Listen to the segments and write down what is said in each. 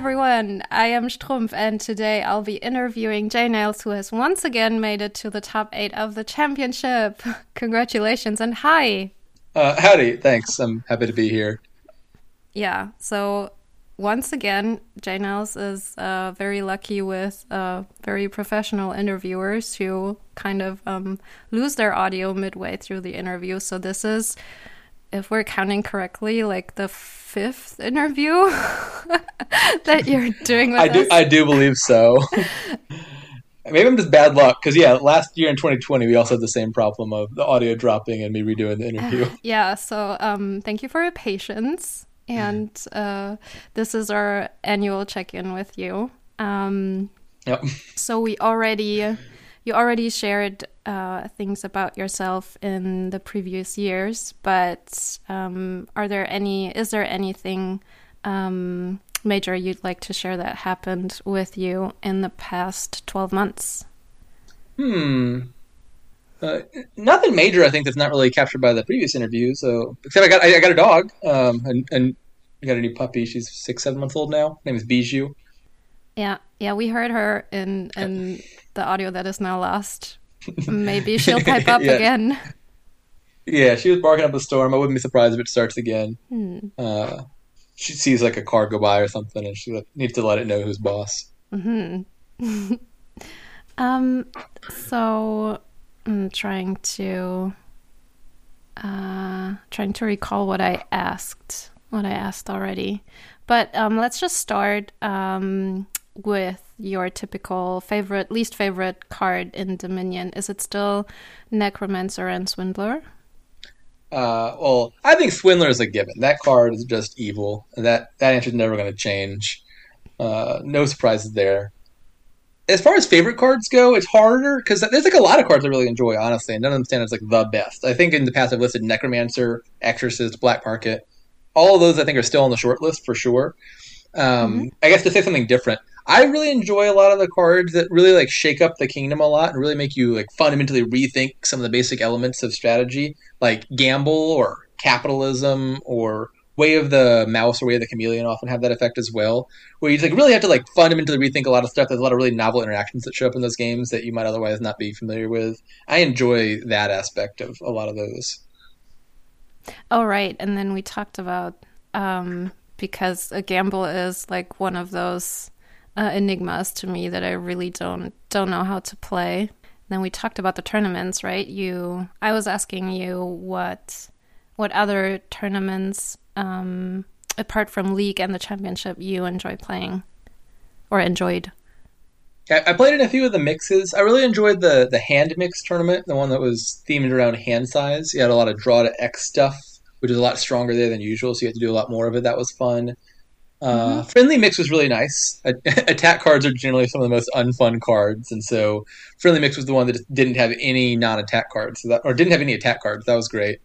everyone. I am Strumpf, and today I'll be interviewing JNails, who has once again made it to the top eight of the championship. Congratulations and hi. Uh, howdy. Thanks. I'm happy to be here. Yeah. So once again, JNails is uh, very lucky with uh, very professional interviewers who kind of um, lose their audio midway through the interview. So this is, if we're counting correctly, like the fifth interview that you're doing with I do. I do believe so. Maybe I'm just bad luck because yeah, last year in 2020 we also had the same problem of the audio dropping and me redoing the interview. yeah. So um, thank you for your patience, and uh, this is our annual check-in with you. Um, Yep. so we already you already shared uh, things about yourself in the previous years but um, are there any is there anything um, major you'd like to share that happened with you in the past 12 months Hmm. Uh, nothing major, I think, that's not really captured by the previous interview. So, except I got I, I got a dog, um, and, and I got a new puppy. She's six, seven months old now. Her name is Bijou. yeah yeah we heard her in in the audio that is now lost maybe she'll pipe up Yeah. again Yeah, she was barking up a storm. I wouldn't be surprised if it starts again. Hmm. Uh, she sees like a car go by or something, and she needs to let it know who's boss. Um, so I'm trying to uh trying to recall what I asked, what I asked already. But um let's just start um with your typical favorite least favorite card in Dominion. Is it still Necromancer and Swindler? Uh, well, I think Swindler is a given. That card is just evil, that that answer is never going to change. Uh, no surprises there. As far as favorite cards go, it's harder because there's like a lot of cards I really enjoy, honestly, and none of them stand as like the best. I think in the past I've listed Necromancer, Exorcist, Black Market. All of those I think are still on the short list for sure. Um, I guess to say something different, I really enjoy a lot of the cards that really like shake up the kingdom a lot and really make you like fundamentally rethink some of the basic elements of strategy, like gamble or capitalism or way of the mouse or way of the chameleon often have that effect as well, where you like really have to like fundamentally rethink a lot of stuff. There's a lot of really novel interactions that show up in those games that you might otherwise not be familiar with. I enjoy that aspect of a lot of those. Oh right, and then we talked about um because a gamble is like one of those uh, enigmas to me that I really don't don't know how to play. Then we talked about the tournaments, right? You, I was asking you what what other tournaments um, apart from league and the championship you enjoy playing or enjoyed. I played in a few of the mixes. I really enjoyed the the hand mix tournament, the one that was themed around hand size. You had a lot of draw to X stuff, which is a lot stronger there than usual, so you had to do a lot more of it. That was fun. Uh, Friendly mix was really nice. Attack cards are generally some of the most unfun cards, and so friendly mix was the one that didn't have any non-attack cards, so that, or didn't have any attack cards. That was great.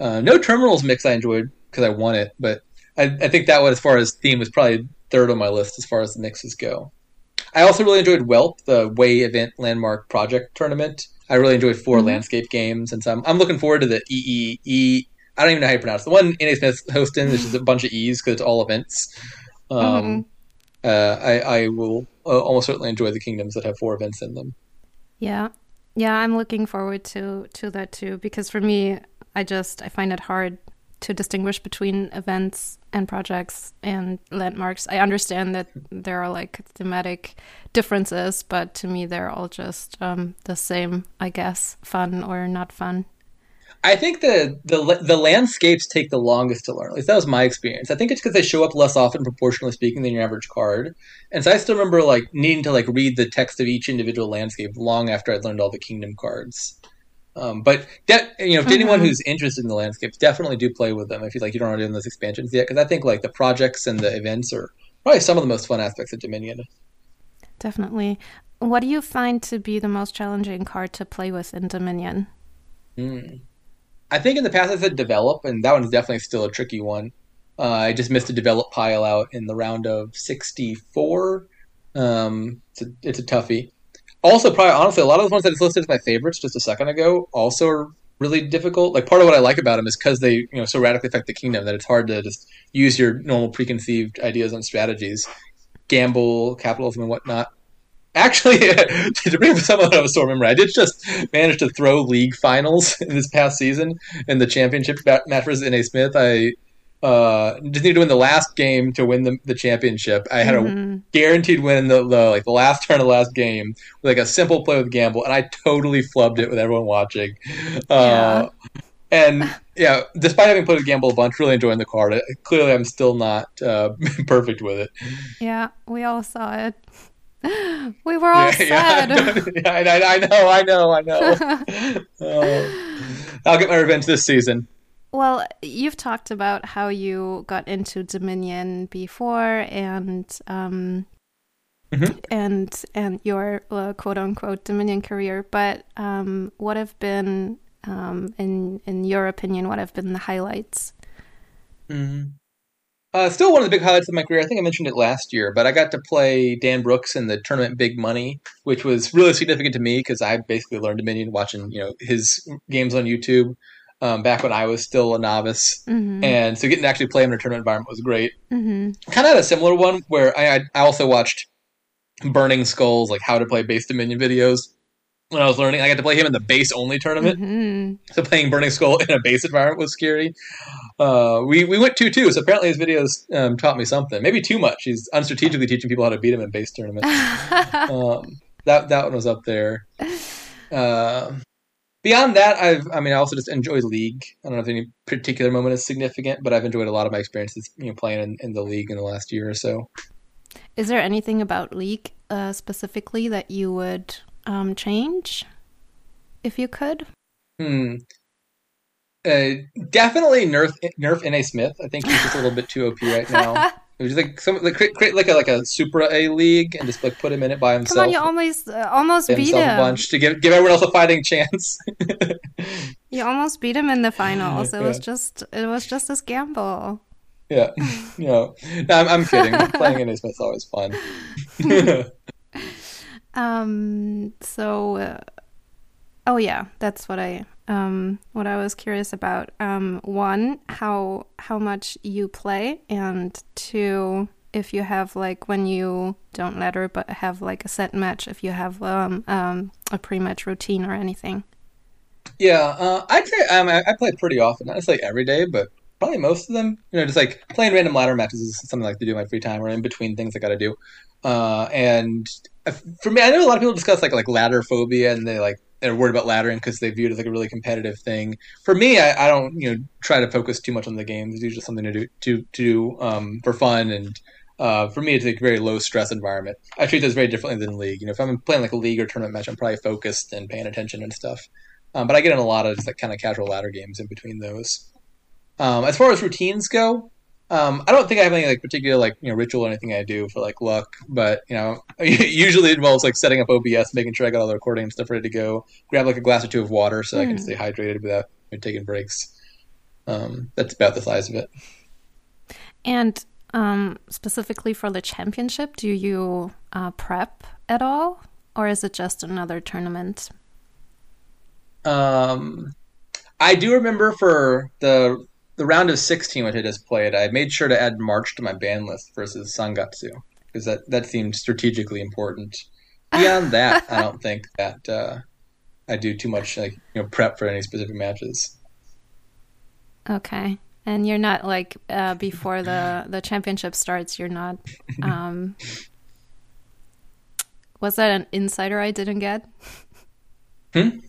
Uh, no terminals mix I enjoyed because I won it, but I, I think that one, as far as theme, was probably third on my list as far as the mixes go. I also really enjoyed WELP, the Way Event Landmark Project Tournament. I really enjoyed 4 Mhm. landscape games, and so I'm, I'm looking forward to the EEE. I don't even know how you pronounce it. the one NA Smith's hosting. There's just a bunch of E's because it's all events. Um, uh, I, I will uh, almost certainly enjoy the kingdoms that have four events in them. Yeah. Yeah, I'm looking forward to to that too because for me I just I find it hard to distinguish between events and projects and landmarks. I understand that there are like thematic differences, but to me they're all just um, the same, I guess, fun or not fun. I think the, the the landscapes take the longest to learn. At least that was my experience. I think it's because they show up less often, proportionally speaking, than your average card. And so I still remember like needing to like read the text of each individual landscape long after I'd learned all the kingdom cards. Um, but de- you know, to anyone Mhm. who's interested in the landscapes, definitely do play with them if you like. You don't want to do those expansions yet, because I think like the projects and the events are probably some of the most fun aspects of Dominion. Definitely. What do you find to be the most challenging card to play with in Dominion? Hmm. I think in the past I said develop, and that one's definitely still a tricky one. Uh, I just missed a develop pile out in the round of 64. Um, it's, a, it's a toughie. Also, probably honestly, a lot of the ones I just listed as my favorites just a second ago also are really difficult. Like part of what I like about them is because they you know so radically affect the kingdom that it's hard to just use your normal preconceived ideas and strategies, gamble, capitalism, and whatnot. Actually, to bring up someone of a sore memory, I did just manage to throw league finals in this past season in the championship match versus NA Smith. I uh, just needed to win the last game to win the, the championship. I had mm-hmm. a guaranteed win in the, the, like the last turn of the last game with like a simple play with gamble, and I totally flubbed it with everyone watching. Uh, yeah. And yeah, despite having played with gamble a bunch, really enjoying the card. Clearly, I'm still not uh, perfect with it. Yeah, we all saw it. We were all yeah, sad. Yeah, I, I, know, I know, I know. uh, I'll get my revenge this season. Well, you've talked about how you got into Dominion before, and um, mm-hmm. and and your uh, quote unquote Dominion career. But um, what have been, um, in in your opinion, what have been the highlights? Mm-hmm. Uh, still one of the big highlights of my career. I think I mentioned it last year, but I got to play Dan Brooks in the tournament Big Money, which was really significant to me because I basically learned Dominion watching you know his games on YouTube um, back when I was still a novice. Mm-hmm. And so getting to actually play him in a tournament environment was great. Mm-hmm. Kind of had a similar one where I, I also watched Burning Skulls, like how to play base Dominion videos when I was learning. I got to play him in the base only tournament. Mm-hmm. So playing Burning Skull in a base environment was scary. Uh, we, we went 2 2, so apparently his videos um, taught me something. Maybe too much. He's unstrategically teaching people how to beat him in base tournaments. um, that, that one was up there. Uh, beyond that, I've I mean I also just enjoy League. I don't know if any particular moment is significant, but I've enjoyed a lot of my experiences you know playing in, in the league in the last year or so. Is there anything about League uh, specifically that you would um, change if you could? Hmm. Uh, definitely nerf nerf Na Smith. I think he's just a little bit too OP right now. It was like some like create, create like a like a super A league and just like put him in it by himself. Come on, you almost uh, almost beat him a bunch to give give everyone else a fighting chance. you almost beat him in the finals. It yeah. was just it was just this gamble. Yeah, you know, no, I'm, I'm kidding. Playing in is always fun. Um. So, uh, oh yeah, that's what I um, what I was curious about. Um, one, how how much you play, and two, if you have like when you don't ladder but have like a set match, if you have um, um, a pre-match routine or anything. Yeah, uh, I'd say um, I, I play pretty often. Not necessarily every day, but probably most of them. You know, just like playing random ladder matches is something I like to do in my free time or in between things I got to do. Uh, and for me, I know a lot of people discuss like like ladder phobia, and they like they're worried about laddering because they view it as like a really competitive thing. For me, I, I, don't you know try to focus too much on the games. It's usually something to do to to do um, for fun and. Uh, for me, it's a very low stress environment. I treat this very differently than league. You know, if I'm playing like a league or tournament match, I'm probably focused and paying attention and stuff. Um, but I get in a lot of just like kind of casual ladder games in between those. Um, as far as routines go, um, I don't think I have any like particular like you know ritual or anything I do for like luck, but you know usually it involves like setting up OBS, making sure I got all the recording and stuff ready to go. Grab like a glass or two of water so mm. I can hmm. stay hydrated without taking breaks. Um, that's about the size of it. And um, specifically for the championship, do you uh, prep at all, or is it just another tournament? Um, I do remember for the the round of 16 which I just played, I made sure to add March to my ban list versus Sangatsu because that, that seemed strategically important. Beyond that, I don't think that uh, I do too much like you know prep for any specific matches. Okay, and you're not like uh, before the the championship starts. You're not. Um, was that an insider I didn't get? Hmm?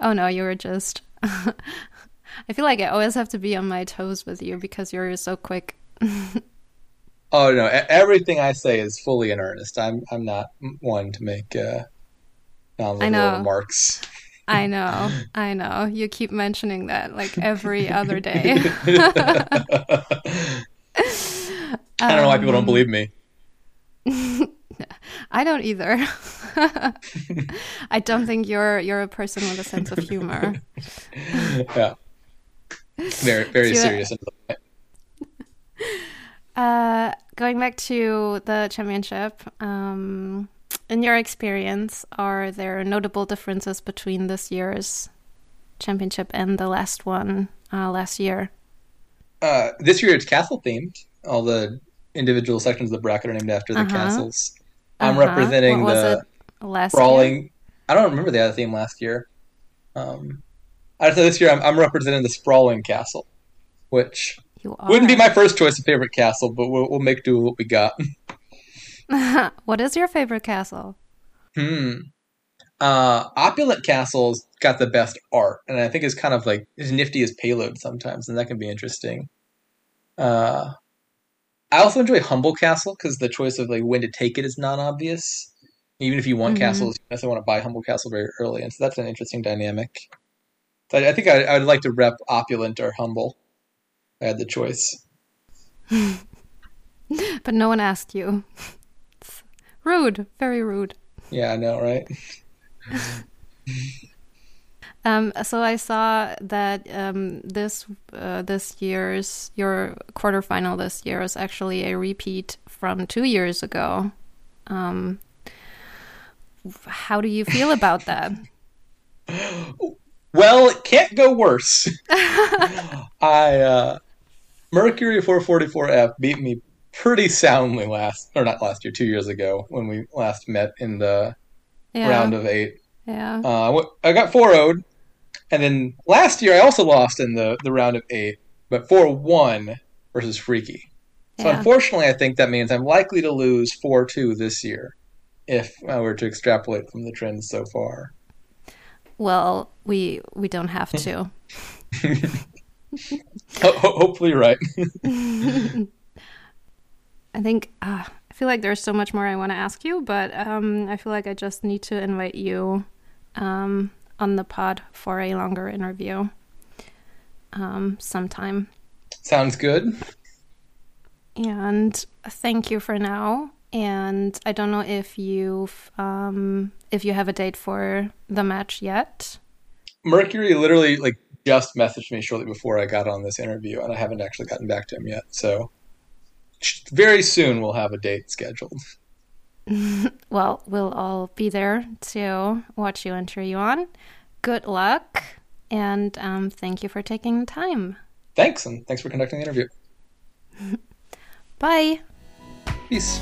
Oh no, you were just I feel like I always have to be on my toes with you because you're so quick. oh no! Everything I say is fully in earnest. I'm I'm not one to make uh, I know. remarks. I know, I know. You keep mentioning that like every other day. I don't know why people don't believe me. I don't either. I don't think you're you're a person with a sense of humor. yeah very very serious. Uh, going back to the championship, um, in your experience, are there notable differences between this year's championship and the last one uh, last year? Uh, this year it's castle themed. All the individual sections of the bracket are named after the Uh-huh. castles. I'm Uh-huh. representing the it last sprawling. year? I don't remember the other theme last year. Um, I say this year I'm, I'm representing the sprawling castle, which wouldn't be my first choice of favorite castle, but we'll, we'll make do with what we got. what is your favorite castle? Hmm. Uh, Opulent Castle's got the best art, and I think it's kind of like as nifty as payload sometimes, and that can be interesting. Uh, I also enjoy Humble Castle because the choice of like when to take it is not obvious. Even if you want Mhm. castles, you also want to buy Humble Castle very early, and so that's an interesting dynamic. So I, I think I, would like to rep Opulent or Humble. I had the choice. But no one asked you. It's rude, very rude. Yeah, I know, right? Um, so I saw that um, this uh, this year's your quarterfinal this year is actually a repeat from two years ago. Um, how do you feel about that? Well, it can't go worse. I uh, Mercury 444F beat me pretty soundly last, or not last year, two years ago when we last met in the Yeah, round of eight. yeah. Uh, I got 4 0'd, and then last year I also lost in the, the round of eight, but 4 1 versus Freaky. So yeah. unfortunately, I think that means I'm likely to lose 4 2 this year if I were to extrapolate from the trends so far. Well, we we don't have to. Ho- ho- hopefully, you're right. I think uh, I feel like there's so much more I want to ask you, but um, I feel like I just need to invite you um, on the pod for a longer interview um, sometime. Sounds good. And thank you for now. And I don't know if you've um, if you have a date for the match yet. Mercury literally like just messaged me shortly before I got on this interview, and I haven't actually gotten back to him yet. So very soon we'll have a date scheduled. Well, we'll all be there to watch you and cheer you on. Good luck, and um, thank you for taking the time. Thanks, and thanks for conducting the interview. Bye. Peace.